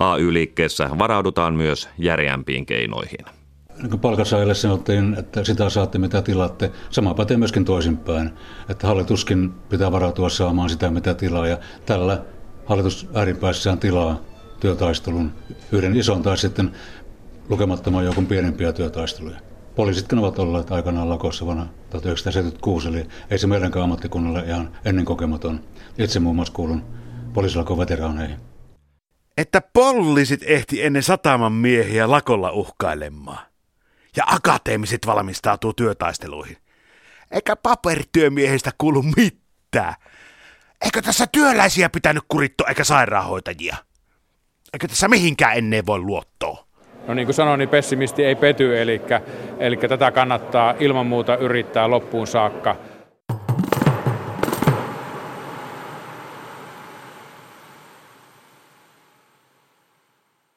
AY-liikkeessä varaudutaan myös järeämpiin keinoihin. Niin palkansaajille sanottiin, että sitä saatte mitä tilaatte. Sama pätee myöskin toisinpäin, että hallituskin pitää varautua saamaan sitä mitä tilaa. Ja tällä hallitus ääripäissään tilaa työtaistelun, yhden ison tai sitten lukemattoman joukon pienempiä työtaisteluja. Poliisitkin ovat olleet aikanaan lakossa vuonna 1976, eli ei se meidänkään ammattikunnalle ihan ennen kokematon. Itse muun muassa kuulun poliisilakon veteraaneihin. Että poliisit ehti ennen sataman miehiä lakolla uhkailemaan. Ja akateemiset valmistautuu työtaisteluihin. Eikä paperityömiehistä kuulu mitään. Eikö tässä työläisiä pitänyt kurittua eikä sairaanhoitajia? Eikö tässä mihinkään ennen voi luottoa? No niin kuin sanoin, niin pessimisti ei pety, eli, eli tätä kannattaa ilman muuta yrittää loppuun saakka.